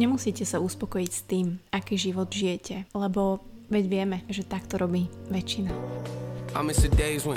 nemusíte sa uspokojiť s tým, aký život žijete, lebo veď vieme, že takto robí väčšina. I miss the days when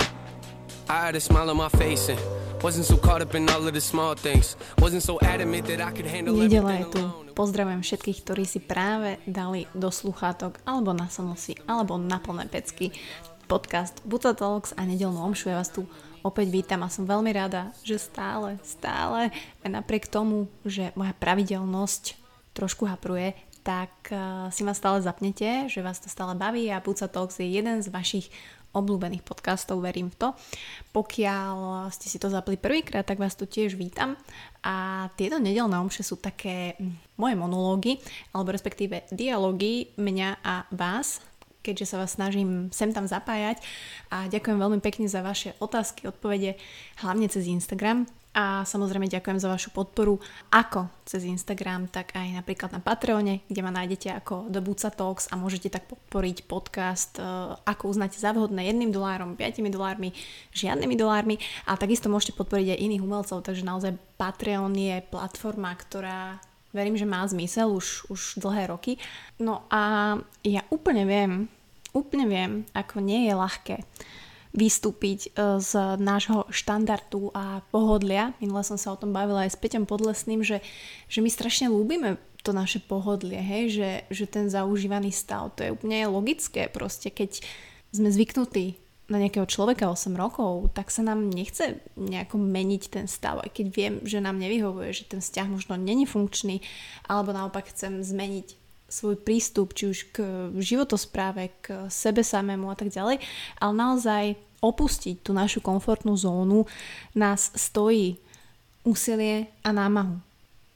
I had a smile on my face and wasn't so caught up in all of the small things. Wasn't so adamant that I could handle Nedela je tu. Pozdravujem všetkých, ktorí si práve dali do sluchátok alebo na samosi, alebo na plné pecky podcast Buta Talks a nedelnú omšu. Ja vás tu opäť vítam a som veľmi rada, že stále, stále aj napriek tomu, že moja pravidelnosť trošku hapruje, tak uh, si ma stále zapnete, že vás to stále baví a Buca Talks je jeden z vašich obľúbených podcastov, verím v to. Pokiaľ ste si to zapli prvýkrát, tak vás tu tiež vítam. A tieto nedelné omše sú také hm, moje monológy, alebo respektíve dialógy mňa a vás, keďže sa vás snažím sem tam zapájať. A ďakujem veľmi pekne za vaše otázky, odpovede, hlavne cez Instagram. A samozrejme ďakujem za vašu podporu ako cez Instagram, tak aj napríklad na Patreone, kde ma nájdete ako The Buca Talks a môžete tak podporiť podcast, e, ako uznáte za vhodné jedným dolárom, 5 dolármi, žiadnymi dolármi a takisto môžete podporiť aj iných umelcov, takže naozaj Patreon je platforma, ktorá verím, že má zmysel už, už dlhé roky. No a ja úplne viem, úplne viem, ako nie je ľahké vystúpiť e, z nášho štandardu a pohodlia. Minule som sa o tom bavila aj s Peťom Podlesným, že, že my strašne ľúbime to naše pohodlie, hej? Že, že ten zaužívaný stav, to je úplne logické proste, keď sme zvyknutí na nejakého človeka 8 rokov, tak sa nám nechce nejako meniť ten stav, aj keď viem, že nám nevyhovuje, že ten vzťah možno není funkčný, alebo naopak chcem zmeniť svoj prístup, či už k životospráve, k sebe samému a tak ďalej, ale naozaj opustiť tú našu komfortnú zónu nás stojí úsilie a námahu.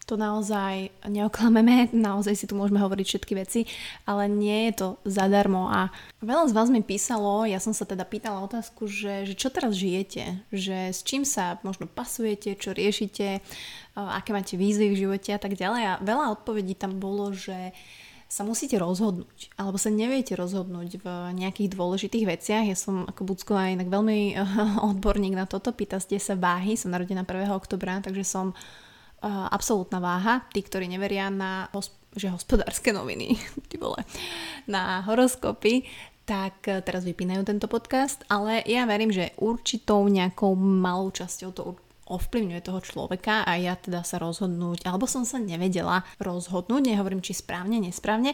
To naozaj neoklameme, naozaj si tu môžeme hovoriť všetky veci, ale nie je to zadarmo. A veľa z vás mi písalo, ja som sa teda pýtala otázku, že, že čo teraz žijete, že s čím sa možno pasujete, čo riešite, aké máte výzvy v živote a tak ďalej. A veľa odpovedí tam bolo, že sa musíte rozhodnúť, alebo sa neviete rozhodnúť v nejakých dôležitých veciach. Ja som ako Bucková inak veľmi odborník na toto, pýtate sa váhy, som narodená 1. oktobra, takže som uh, absolútna váha. Tí, ktorí neveria na že hospodárske noviny, vole, na horoskopy, tak uh, teraz vypínajú tento podcast, ale ja verím, že určitou nejakou malou časťou to ovplyvňuje toho človeka a ja teda sa rozhodnúť, alebo som sa nevedela rozhodnúť, nehovorím či správne, nesprávne.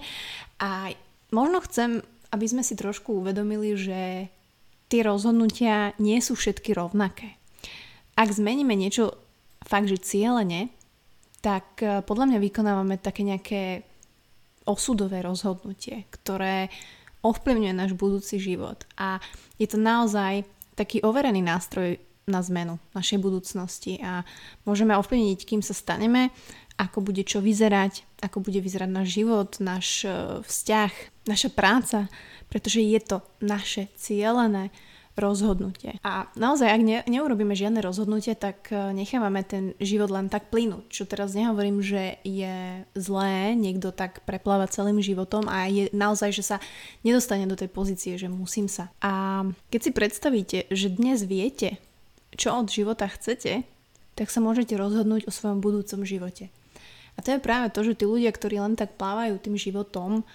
A možno chcem, aby sme si trošku uvedomili, že tie rozhodnutia nie sú všetky rovnaké. Ak zmeníme niečo fakt, že cieľene, tak e, podľa mňa vykonávame také nejaké osudové rozhodnutie, ktoré ovplyvňuje náš budúci život. A je to naozaj taký overený nástroj na zmenu našej budúcnosti a môžeme ovplyvniť, kým sa staneme, ako bude čo vyzerať, ako bude vyzerať náš život, náš e, vzťah, naša práca, pretože je to naše cieľené rozhodnutie. A naozaj, ak ne, neurobíme žiadne rozhodnutie, tak e, nechávame ten život len tak plynúť. Čo teraz nehovorím, že je zlé niekto tak preplávať celým životom a je naozaj, že sa nedostane do tej pozície, že musím sa. A keď si predstavíte, že dnes viete, čo od života chcete, tak sa môžete rozhodnúť o svojom budúcom živote. A to je práve to, že tí ľudia, ktorí len tak plávajú tým životom,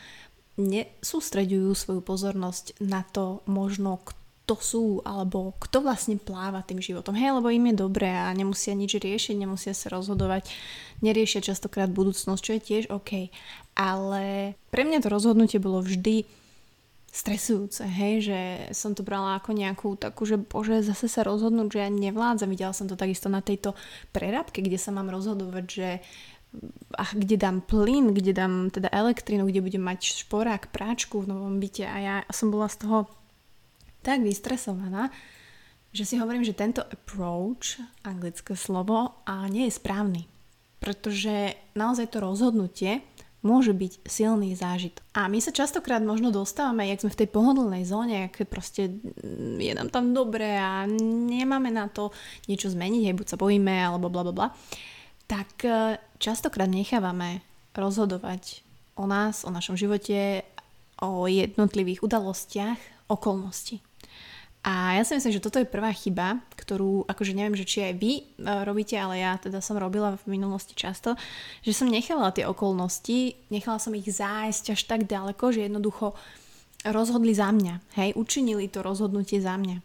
nesústreďujú svoju pozornosť na to možno, kto sú, alebo kto vlastne pláva tým životom. Hej, lebo im je dobré a nemusia nič riešiť, nemusia sa rozhodovať, neriešia častokrát budúcnosť, čo je tiež OK. Ale pre mňa to rozhodnutie bolo vždy stresujúce, hej, že som to brala ako nejakú takú, že bože, zase sa rozhodnúť, že ja nevládzam. Videla som to takisto na tejto prerábke, kde sa mám rozhodovať, že ach, kde dám plyn, kde dám teda elektrínu, kde budem mať šporák, práčku v novom byte a ja som bola z toho tak vystresovaná, že si hovorím, že tento approach, anglické slovo, a nie je správny. Pretože naozaj to rozhodnutie môže byť silný zážitok. A my sa častokrát možno dostávame, jak sme v tej pohodlnej zóne, ak proste mm, je nám tam dobre a nemáme na to niečo zmeniť, hej, buď sa bojíme, alebo bla bla bla, tak e, častokrát nechávame rozhodovať o nás, o našom živote, o jednotlivých udalostiach, okolnosti. A ja si myslím, že toto je prvá chyba, ktorú, akože neviem, že či aj vy e, robíte, ale ja teda som robila v minulosti často, že som nechala tie okolnosti, nechala som ich zájsť až tak ďaleko, že jednoducho rozhodli za mňa, hej, učinili to rozhodnutie za mňa.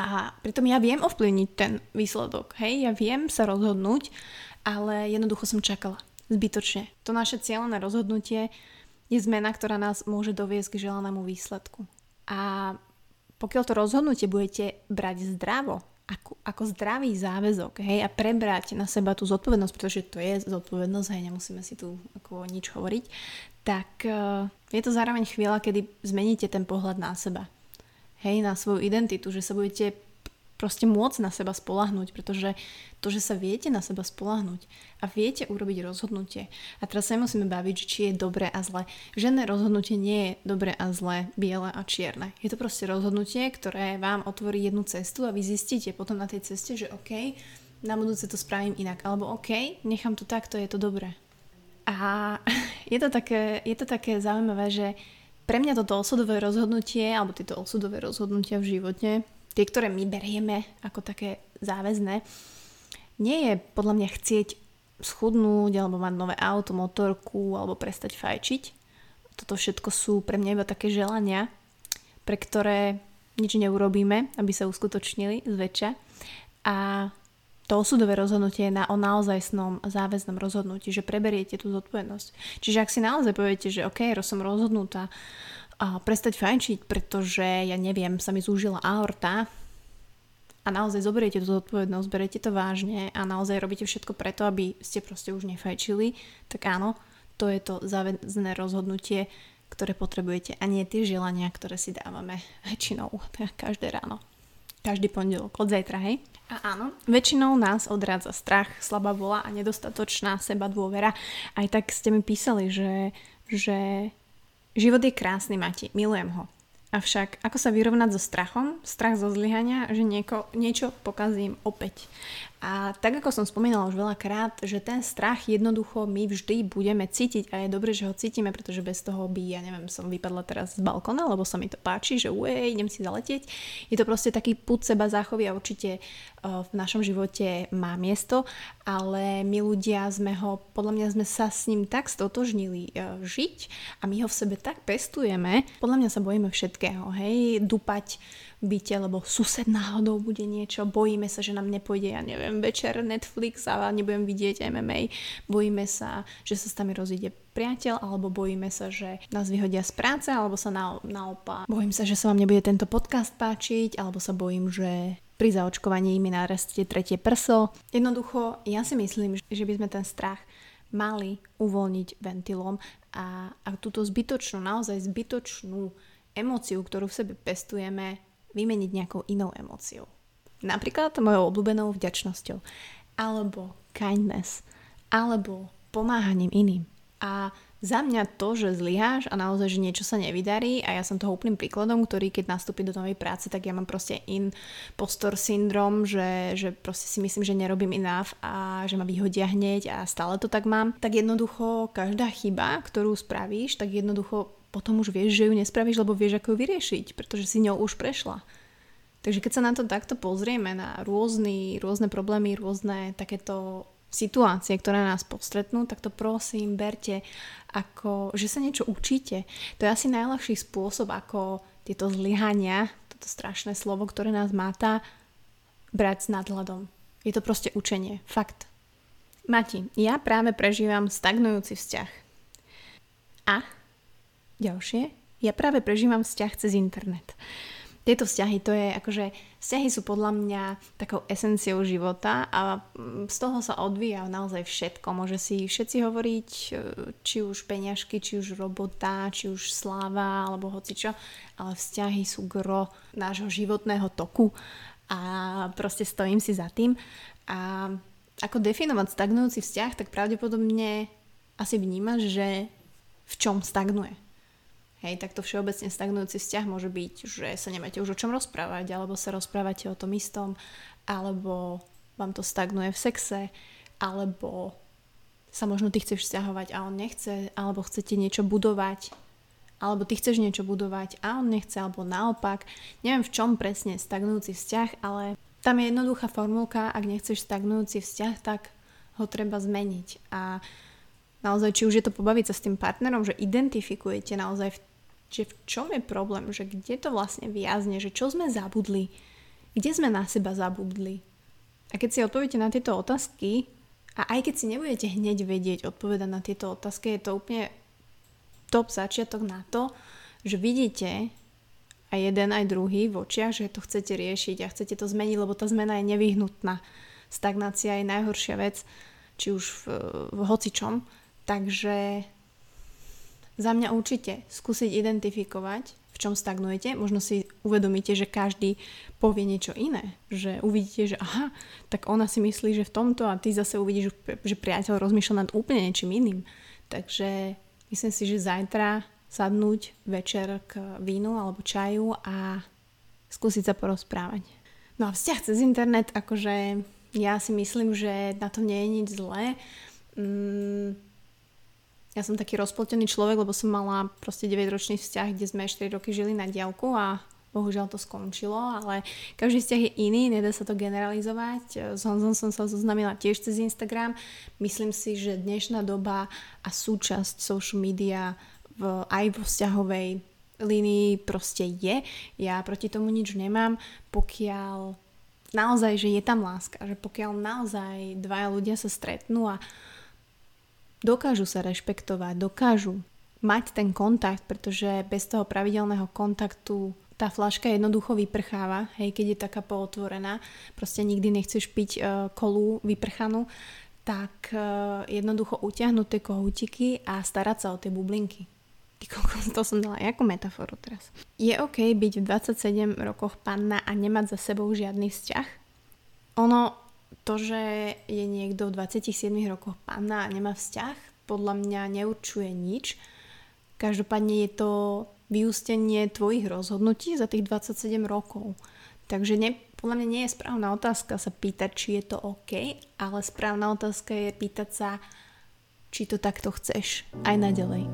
A pritom ja viem ovplyvniť ten výsledok, hej, ja viem sa rozhodnúť, ale jednoducho som čakala, zbytočne. To naše cieľené rozhodnutie je zmena, ktorá nás môže doviesť k želanému výsledku. A pokiaľ to rozhodnutie budete brať zdravo, ako, ako zdravý záväzok, hej, a prebrať na seba tú zodpovednosť, pretože to je zodpovednosť, hej, nemusíme si tu ako nič hovoriť, tak uh, je to zároveň chvíľa, kedy zmeníte ten pohľad na seba. Hej, na svoju identitu, že sa budete proste môcť na seba spolahnuť, pretože to, že sa viete na seba spolahnuť a viete urobiť rozhodnutie. A teraz sa musíme baviť, či je dobré a zlé. Žiadne rozhodnutie nie je dobré a zlé, biele a čierne. Je to proste rozhodnutie, ktoré vám otvorí jednu cestu a vy zistíte potom na tej ceste, že OK, na budúce to spravím inak, alebo OK, nechám to takto, je to dobré. A je to také, je to také zaujímavé, že pre mňa toto osudové rozhodnutie, alebo tieto osudové rozhodnutia v živote tie, ktoré my berieme ako také záväzné, nie je podľa mňa chcieť schudnúť alebo mať nové auto, motorku alebo prestať fajčiť. Toto všetko sú pre mňa iba také želania, pre ktoré nič neurobíme, aby sa uskutočnili zväčša. A to osudové rozhodnutie je na, o naozajstnom záväznom rozhodnutí, že preberiete tú zodpovednosť. Čiže ak si naozaj poviete, že OK, som rozhodnutá prestať fajčiť, pretože ja neviem, sa mi zúžila aorta a naozaj zoberiete tú zodpovednosť, berete to vážne a naozaj robíte všetko preto, aby ste proste už nefajčili, tak áno, to je to záväzné rozhodnutie, ktoré potrebujete a nie tie želania, ktoré si dávame väčšinou, každé ráno. Každý pondelok, od zajtra, hej? A áno, väčšinou nás odrádza strach, slabá vola a nedostatočná seba dôvera. Aj tak ste mi písali, že, že Život je krásny, Mati, milujem ho. Avšak ako sa vyrovnať so strachom, strach zo zlyhania, že nieko, niečo pokazím opäť. A tak ako som spomínala už veľakrát, že ten strach jednoducho my vždy budeme cítiť a je dobre, že ho cítime, pretože bez toho by, ja neviem, som vypadla teraz z balkona, lebo sa mi to páči, že uej, idem si zaletieť. Je to proste taký put seba záchovy a určite uh, v našom živote má miesto, ale my ľudia sme ho, podľa mňa sme sa s ním tak stotožnili uh, žiť a my ho v sebe tak pestujeme, podľa mňa sa bojíme všetkého, hej, dupať byte, lebo sused náhodou bude niečo, bojíme sa, že nám nepôjde, ja neviem, večer Netflix a nebudem vidieť MMA, bojíme sa, že sa s nami rozíde priateľ, alebo bojíme sa, že nás vyhodia z práce, alebo sa na, naopak bojím sa, že sa vám nebude tento podcast páčiť, alebo sa bojím, že pri zaočkovaní mi narastie tretie prso. Jednoducho, ja si myslím, že by sme ten strach mali uvoľniť ventilom a, a túto zbytočnú, naozaj zbytočnú emóciu, ktorú v sebe pestujeme, vymeniť nejakou inou emóciou. Napríklad mojou obľúbenou vďačnosťou, alebo kindness, alebo pomáhaním iným. A za mňa to, že zlyháš a naozaj, že niečo sa nevydarí a ja som toho úplným príkladom, ktorý keď nastúpi do novej práce, tak ja mám proste impostor syndrom, že, že proste si myslím, že nerobím enough a že ma vyhodia hneď a stále to tak mám, tak jednoducho každá chyba, ktorú spravíš, tak jednoducho potom už vieš, že ju nespravíš, lebo vieš, ako ju vyriešiť, pretože si ňou už prešla. Takže keď sa na to takto pozrieme, na rôzny, rôzne problémy, rôzne takéto situácie, ktoré nás postretnú, tak to prosím, berte ako, že sa niečo učíte. To je asi najľahší spôsob, ako tieto zlyhania, toto strašné slovo, ktoré nás máta, brať s nadhľadom. Je to proste učenie. Fakt. Mati, ja práve prežívam stagnujúci vzťah. A Ďalšie, ja práve prežívam vzťah cez internet. Tieto vzťahy, to je akože, vzťahy sú podľa mňa takou esenciou života a mm, z toho sa odvíja naozaj všetko. Môže si všetci hovoriť, e, či už peňažky, či už robota, či už sláva, alebo hocičo, ale vzťahy sú gro nášho životného toku a proste stojím si za tým. A ako definovať stagnujúci vzťah, tak pravdepodobne asi vnímaš, že v čom stagnuje Hej, takto všeobecne stagnujúci vzťah môže byť, že sa nemáte už o čom rozprávať, alebo sa rozprávate o tom istom, alebo vám to stagnuje v sexe, alebo sa možno ty chceš vzťahovať a on nechce, alebo chcete niečo budovať alebo ty chceš niečo budovať a on nechce, alebo naopak. Neviem v čom presne stagnujúci vzťah, ale tam je jednoduchá formulka, ak nechceš stagnujúci vzťah, tak ho treba zmeniť. A naozaj, či už je to pobaviť sa s tým partnerom, že identifikujete naozaj, že v čom je problém, že kde to vlastne viazne, že čo sme zabudli, kde sme na seba zabudli. A keď si odpoviete na tieto otázky, a aj keď si nebudete hneď vedieť odpovedať na tieto otázky, je to úplne top začiatok na to, že vidíte aj jeden, aj druhý v očiach, že to chcete riešiť a chcete to zmeniť, lebo tá zmena je nevyhnutná. Stagnácia je najhoršia vec, či už v, v hocičom. Takže za mňa určite skúsiť identifikovať, v čom stagnujete. Možno si uvedomíte, že každý povie niečo iné. Že uvidíte, že aha, tak ona si myslí, že v tomto a ty zase uvidíš, že priateľ rozmýšľa nad úplne niečím iným. Takže Myslím si, že zajtra sadnúť večer k vínu alebo čaju a skúsiť sa porozprávať. No a vzťah cez internet, akože ja si myslím, že na to nie je nič zlé. Mm, ja som taký rozplotený človek, lebo som mala proste 9-ročný vzťah, kde sme 4 roky žili na diálku a bohužiaľ to skončilo, ale každý vzťah je iný, nedá sa to generalizovať. S Honzom som sa zoznamila tiež cez Instagram. Myslím si, že dnešná doba a súčasť social media v, aj vo vzťahovej línii proste je. Ja proti tomu nič nemám, pokiaľ naozaj, že je tam láska, že pokiaľ naozaj dvaja ľudia sa stretnú a dokážu sa rešpektovať, dokážu mať ten kontakt, pretože bez toho pravidelného kontaktu tá flaška jednoducho vyprcháva, hej, keď je taká pootvorená, proste nikdy nechceš piť uh, kolu vyprchanú, tak uh, jednoducho utiahnuť tie kohútiky a starať sa o tie bublinky. To som dala ako metaforu teraz. Je OK byť v 27 rokoch panna a nemať za sebou žiadny vzťah? Ono, to, že je niekto v 27 rokoch panna a nemá vzťah, podľa mňa neurčuje nič. Každopádne je to vyústenie tvojich rozhodnutí za tých 27 rokov. Takže ne, podľa mňa nie je správna otázka sa pýtať, či je to OK, ale správna otázka je pýtať sa, či to takto chceš aj naďalej.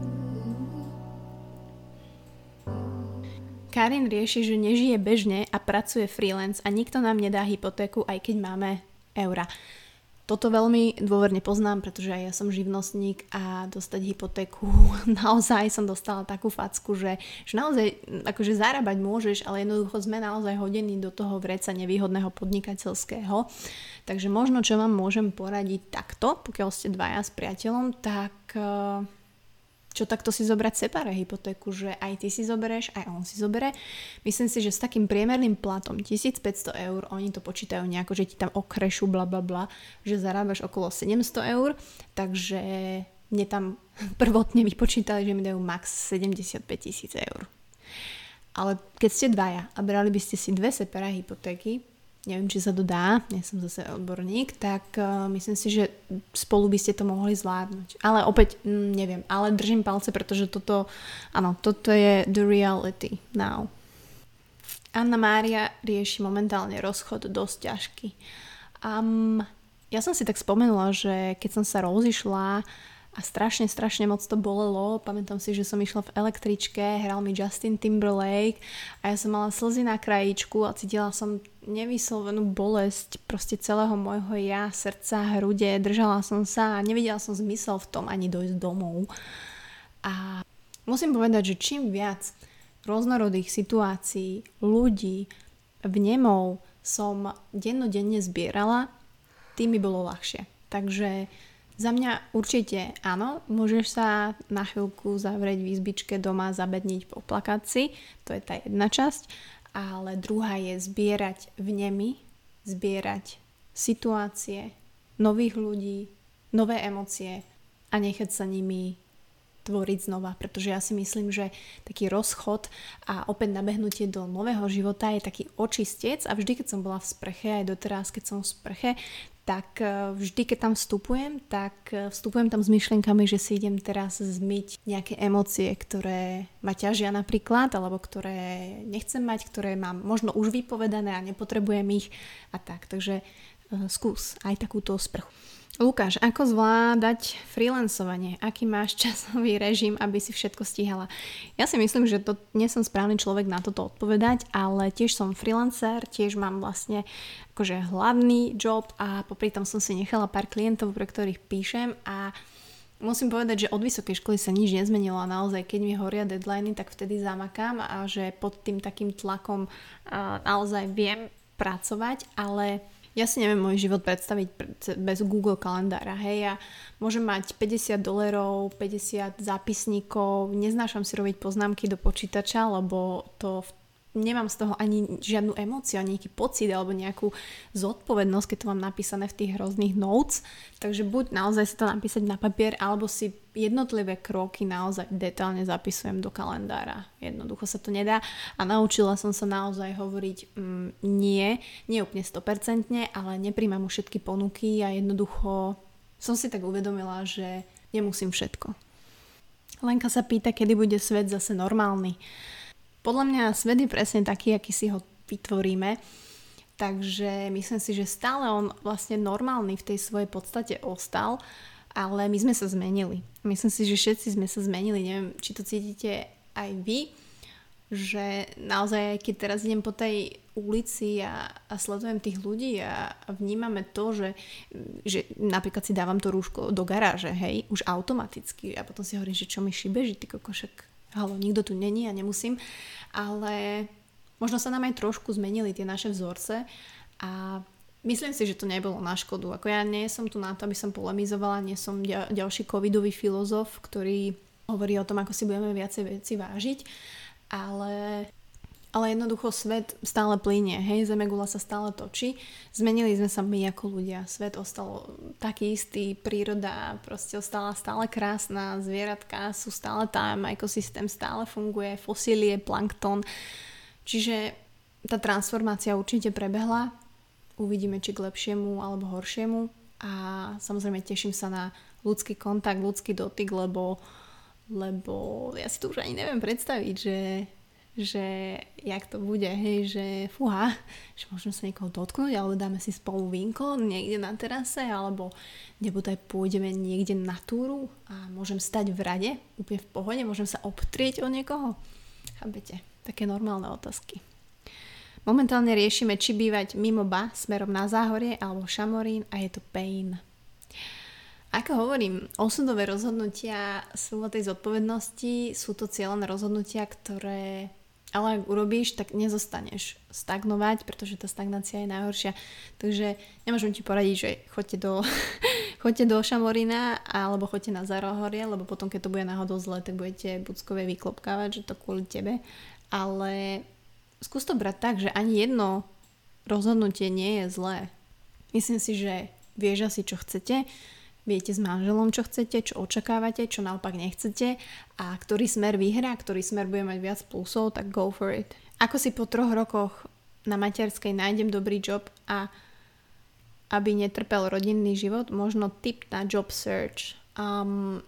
Karin rieši, že nežije bežne a pracuje freelance a nikto nám nedá hypotéku, aj keď máme eura. Toto veľmi dôverne poznám, pretože ja som živnostník a dostať hypotéku, naozaj som dostala takú facku, že, že naozaj akože zarábať môžeš, ale jednoducho sme naozaj hodení do toho vreca nevýhodného podnikateľského. Takže možno, čo vám môžem poradiť takto, pokiaľ ste dvaja s priateľom, tak uh, čo takto si zobrať separé hypotéku, že aj ty si zoberieš, aj on si zobere. Myslím si, že s takým priemerným platom 1500 eur, oni to počítajú nejako, že ti tam okrešu bla bla bla, že zarábaš okolo 700 eur, takže mne tam prvotne vypočítali, že mi dajú max 75 tisíc eur. Ale keď ste dvaja a brali by ste si dve separé hypotéky, neviem, či sa to dá, nie som zase odborník, tak uh, myslím si, že spolu by ste to mohli zvládnuť. Ale opäť, mm, neviem, ale držím palce, pretože toto, áno, toto je the reality now. Anna Mária rieši momentálne rozchod dosť ťažký. Um, ja som si tak spomenula, že keď som sa rozišla, a strašne, strašne moc to bolelo. Pamätám si, že som išla v električke, hral mi Justin Timberlake a ja som mala slzy na krajičku a cítila som nevyslovenú bolesť proste celého môjho ja, srdca, hrude, držala som sa a nevidela som zmysel v tom ani dojsť domov. A musím povedať, že čím viac rôznorodých situácií, ľudí, vnemov som dennodenne zbierala, tým mi bolo ľahšie. Takže za mňa určite áno, môžeš sa na chvíľku zavrieť v izbičke doma, zabedniť, poplakať si, to je tá jedna časť, ale druhá je zbierať vnemy, zbierať situácie, nových ľudí, nové emócie a nechať sa nimi tvoriť znova, pretože ja si myslím, že taký rozchod a opäť nabehnutie do nového života je taký očistec. A vždy, keď som bola v sprche, aj doteraz, keď som v sprche, tak e, vždy, keď tam vstupujem, tak e, vstupujem tam s myšlienkami, že si idem teraz zmyť nejaké emócie, ktoré ma ťažia napríklad, alebo ktoré nechcem mať, ktoré mám možno už vypovedané a nepotrebujem ich a tak. Takže uh, skús aj takúto sprchu. Lukáš, ako zvládať freelancovanie? Aký máš časový režim, aby si všetko stíhala? Ja si myslím, že to nie som správny človek na toto odpovedať, ale tiež som freelancer, tiež mám vlastne akože hlavný job a popri tom som si nechala pár klientov, pre ktorých píšem a musím povedať, že od vysokej školy sa nič nezmenilo a naozaj, keď mi horia deadliny, tak vtedy zamakám a že pod tým takým tlakom naozaj viem pracovať, ale ja si neviem môj život predstaviť bez Google kalendára, hej, ja môžem mať 50 dolarov, 50 zápisníkov, neznášam si robiť poznámky do počítača, lebo to v nemám z toho ani žiadnu emóciu, ani nejaký pocit alebo nejakú zodpovednosť, keď to mám napísané v tých hrozných notes. Takže buď naozaj si to napísať na papier, alebo si jednotlivé kroky naozaj detálne zapisujem do kalendára. Jednoducho sa to nedá a naučila som sa naozaj hovoriť mm, nie, nie úplne 100%, ale nepríjmam už všetky ponuky a jednoducho som si tak uvedomila, že nemusím všetko. Lenka sa pýta, kedy bude svet zase normálny. Podľa mňa svet je presne taký, aký si ho vytvoríme. Takže myslím si, že stále on vlastne normálny v tej svojej podstate ostal, ale my sme sa zmenili. Myslím si, že všetci sme sa zmenili. Neviem, či to cítite aj vy, že naozaj, keď teraz idem po tej ulici a, a sledujem tých ľudí a, a vnímame to, že, že napríklad si dávam to rúško do garáže, hej, už automaticky a potom si hovorím, že čo mi šibe, že ty kokošek halo, nikto tu není a nemusím, ale možno sa nám aj trošku zmenili tie naše vzorce a myslím si, že to nebolo na škodu. Ako ja nie som tu na to, aby som polemizovala, nie som ďalší covidový filozof, ktorý hovorí o tom, ako si budeme viacej veci vážiť, ale ale jednoducho svet stále plynie, hej, Zemegula sa stále točí. Zmenili sme sa my ako ľudia, svet ostal taký istý, príroda proste ostala stále krásna, zvieratka sú stále tam, ekosystém stále funguje, fosílie, plankton. Čiže tá transformácia určite prebehla, uvidíme či k lepšiemu alebo horšiemu a samozrejme teším sa na ľudský kontakt, ľudský dotyk, lebo, lebo ja si to už ani neviem predstaviť, že že jak to bude, hej, že fúha, že môžeme sa niekoho dotknúť, alebo dáme si spolu vínko niekde na terase, alebo nebude pôjdeme niekde na túru a môžem stať v rade, úplne v pohode, môžem sa obtrieť o niekoho. Chápete? Také normálne otázky. Momentálne riešime, či bývať mimo ba smerom na záhorie alebo šamorín a je to pain. Ako hovorím, osudové rozhodnutia sú o tej zodpovednosti, sú to cieľené rozhodnutia, ktoré ale ak urobíš, tak nezostaneš stagnovať, pretože tá stagnácia je najhoršia. Takže nemôžem ti poradiť, že choďte do, choďte do Šamorína alebo choďte na Zarohorie, lebo potom, keď to bude náhodou zle, tak budete buckové vyklopkávať, že to kvôli tebe. Ale skús to brať tak, že ani jedno rozhodnutie nie je zlé. Myslím si, že vieš asi, čo chcete viete s manželom, čo chcete, čo očakávate, čo naopak nechcete a ktorý smer vyhrá, ktorý smer bude mať viac plusov, tak go for it. Ako si po troch rokoch na materskej nájdem dobrý job a aby netrpel rodinný život, možno tip na job search. Um,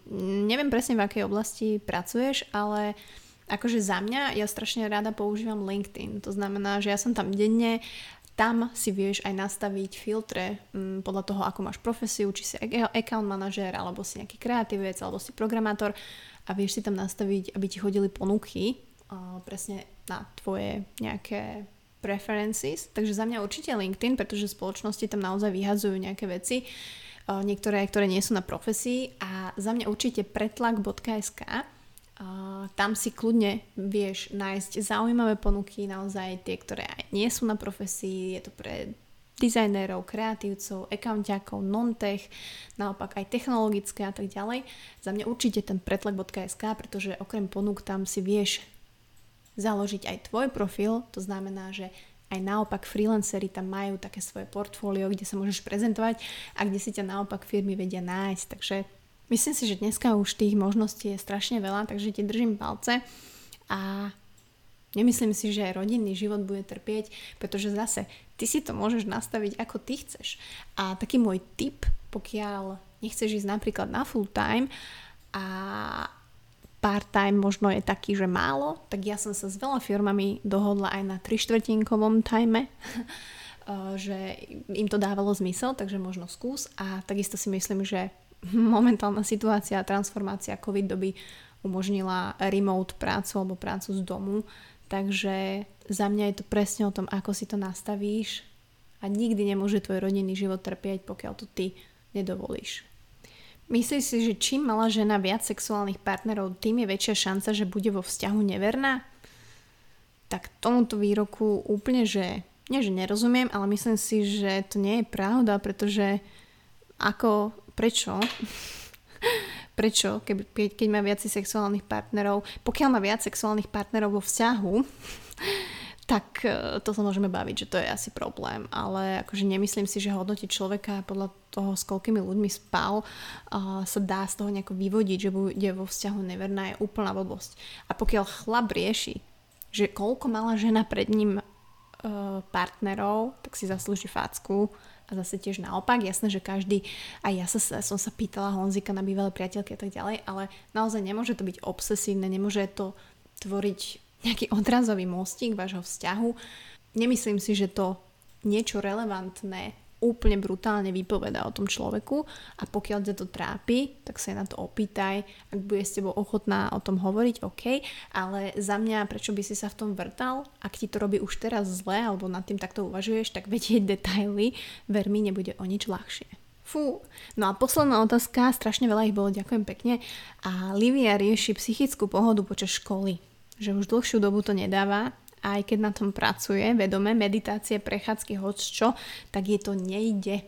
neviem presne v akej oblasti pracuješ, ale akože za mňa ja strašne rada používam LinkedIn. To znamená, že ja som tam denne tam si vieš aj nastaviť filtre m, mm, podľa toho, ako máš profesiu, či si account manažer, alebo si nejaký kreatívec, alebo si programátor a vieš si tam nastaviť, aby ti chodili ponuky uh, presne na tvoje nejaké preferences. Takže za mňa určite LinkedIn, pretože spoločnosti tam naozaj vyhazujú nejaké veci, uh, niektoré, ktoré nie sú na profesii a za mňa určite pretlak.sk tam si kľudne vieš nájsť zaujímavé ponuky, naozaj tie, ktoré aj nie sú na profesii, je to pre dizajnérov, kreatívcov, accountiakov, non-tech, naopak aj technologické a tak ďalej. Za mňa určite ten pretlak.sk, pretože okrem ponúk tam si vieš založiť aj tvoj profil, to znamená, že aj naopak freelancery tam majú také svoje portfólio, kde sa môžeš prezentovať a kde si ťa naopak firmy vedia nájsť. Takže Myslím si, že dneska už tých možností je strašne veľa, takže ti držím palce a nemyslím si, že rodinný život bude trpieť, pretože zase ty si to môžeš nastaviť ako ty chceš. A taký môj tip, pokiaľ nechceš ísť napríklad na full time a part-time možno je taký, že málo, tak ja som sa s veľa firmami dohodla aj na 3 štvrtinkovom time že im to dávalo zmysel, takže možno skús a takisto si myslím, že momentálna situácia a transformácia COVID doby umožnila remote prácu alebo prácu z domu, takže za mňa je to presne o tom, ako si to nastavíš a nikdy nemôže tvoj rodinný život trpieť, pokiaľ to ty nedovolíš. Myslíš si, že čím mala žena viac sexuálnych partnerov, tým je väčšia šanca, že bude vo vzťahu neverná? Tak tomuto výroku úplne, že nie, že nerozumiem, ale myslím si, že to nie je pravda, pretože ako, prečo? prečo, keď, keď má viac sexuálnych partnerov, pokiaľ má viac sexuálnych partnerov vo vzťahu, tak e, to sa môžeme baviť, že to je asi problém, ale akože nemyslím si, že hodnotiť človeka podľa toho, s koľkými ľuďmi spal, uh, sa dá z toho nejako vyvodiť, že bude vo vzťahu neverná, je úplná blbosť. A pokiaľ chlap rieši, že koľko mala žena pred ním uh, partnerov, tak si zaslúži facku a zase tiež naopak, jasné, že každý, aj ja sa, som sa pýtala Honzika na bývalé priateľky a tak ďalej, ale naozaj nemôže to byť obsesívne, nemôže to tvoriť nejaký odrazový mostík vášho vzťahu. Nemyslím si, že to niečo relevantné úplne brutálne vypoveda o tom človeku a pokiaľ ťa to trápi, tak sa na to opýtaj, ak bude s tebou ochotná o tom hovoriť, OK, ale za mňa, prečo by si sa v tom vrtal, ak ti to robí už teraz zle alebo nad tým takto uvažuješ, tak vedieť detaily, ver mi, nebude o nič ľahšie. Fú. No a posledná otázka, strašne veľa ich bolo, ďakujem pekne. A Livia rieši psychickú pohodu počas školy. Že už dlhšiu dobu to nedáva, aj keď na tom pracuje, vedome, meditácie, prechádzky, hoď čo, tak je to nejde.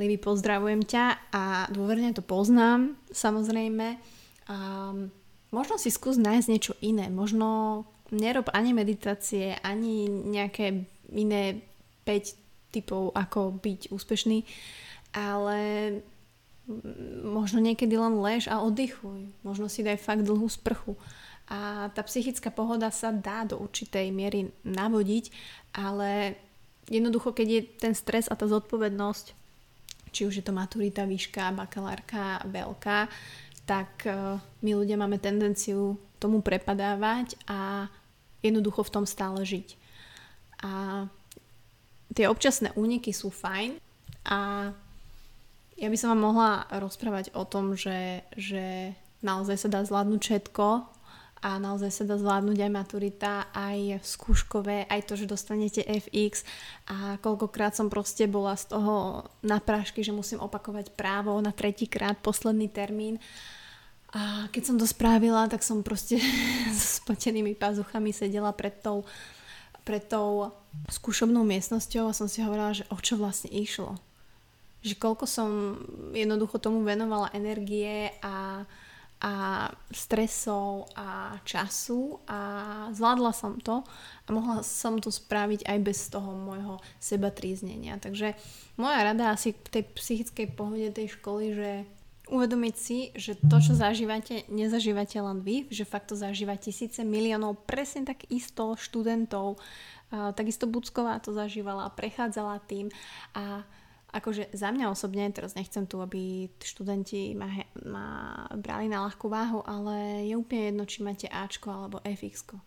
Livi, pozdravujem ťa a dôverne to poznám, samozrejme. Um, možno si skús nájsť niečo iné. Možno nerob ani meditácie, ani nejaké iné 5 typov, ako byť úspešný, ale možno niekedy len lež a oddychuj. Možno si daj fakt dlhú sprchu a tá psychická pohoda sa dá do určitej miery navodiť, ale jednoducho, keď je ten stres a tá zodpovednosť, či už je to maturita, výška, bakalárka, veľká, tak e, my ľudia máme tendenciu tomu prepadávať a jednoducho v tom stále žiť. A tie občasné úniky sú fajn a ja by som vám mohla rozprávať o tom, že, že naozaj sa dá zvládnuť všetko a naozaj sa dá zvládnuť aj maturita, aj skúškové, aj to, že dostanete FX a koľkokrát som proste bola z toho na prášky, že musím opakovať právo na tretíkrát, posledný termín. A keď som to spravila, tak som proste s spotenými pazuchami sedela pred tou, pred tou skúšobnou miestnosťou a som si hovorila, že o čo vlastne išlo. Že koľko som jednoducho tomu venovala energie a a stresov a času a zvládla som to a mohla som to spraviť aj bez toho môjho seba tríznenia. Takže moja rada asi k tej psychickej pohode tej školy, že uvedomiť si, že to, čo zažívate, nezažívate len vy, že fakt to zažíva tisíce miliónov, presne tak isto študentov, takisto Bucková to zažívala, prechádzala tým a akože za mňa osobne, teraz nechcem tu, aby študenti ma, ma brali na ľahkú váhu, ale je úplne jedno, či máte Ačko alebo FX.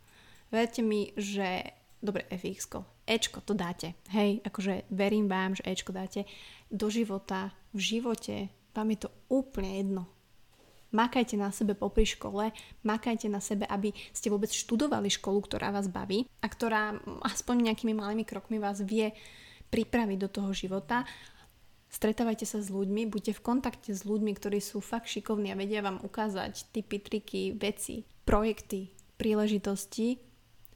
Verte mi, že dobre, FX, Ečko to dáte. Hej, akože verím vám, že Ečko dáte do života, v živote, vám je to úplne jedno. Makajte na sebe popri škole, makajte na sebe, aby ste vôbec študovali školu, ktorá vás baví a ktorá aspoň nejakými malými krokmi vás vie pripraviť do toho života Stretávajte sa s ľuďmi, buďte v kontakte s ľuďmi, ktorí sú fakt šikovní a vedia vám ukázať typy, triky, veci, projekty, príležitosti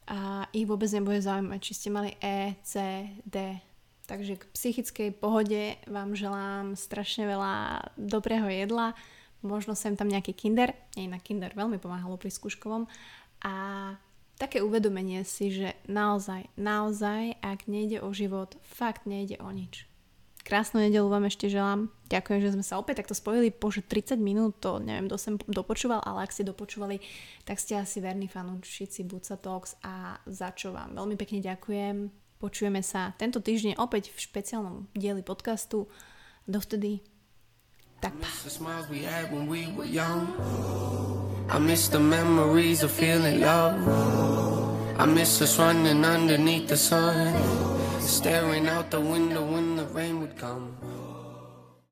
a ich vôbec nebude zaujímať, či ste mali E, C, D. Takže k psychickej pohode vám želám strašne veľa dobrého jedla, možno sem tam nejaký kinder, nie na kinder veľmi pomáhalo pri skúškovom a také uvedomenie si, že naozaj, naozaj, ak nejde o život, fakt nejde o nič. Krásnu nedelu vám ešte želám. Ďakujem, že sme sa opäť takto spojili. Bože, 30 minút, to neviem, kto sem dopočúval, ale ak ste dopočúvali, tak ste asi verní fanúšici Buca Talks a za čo vám veľmi pekne ďakujem. Počujeme sa tento týždeň opäť v špeciálnom dieli podcastu. Dovtedy tak pa. I miss us running underneath the sun Staring out the window when the rain would come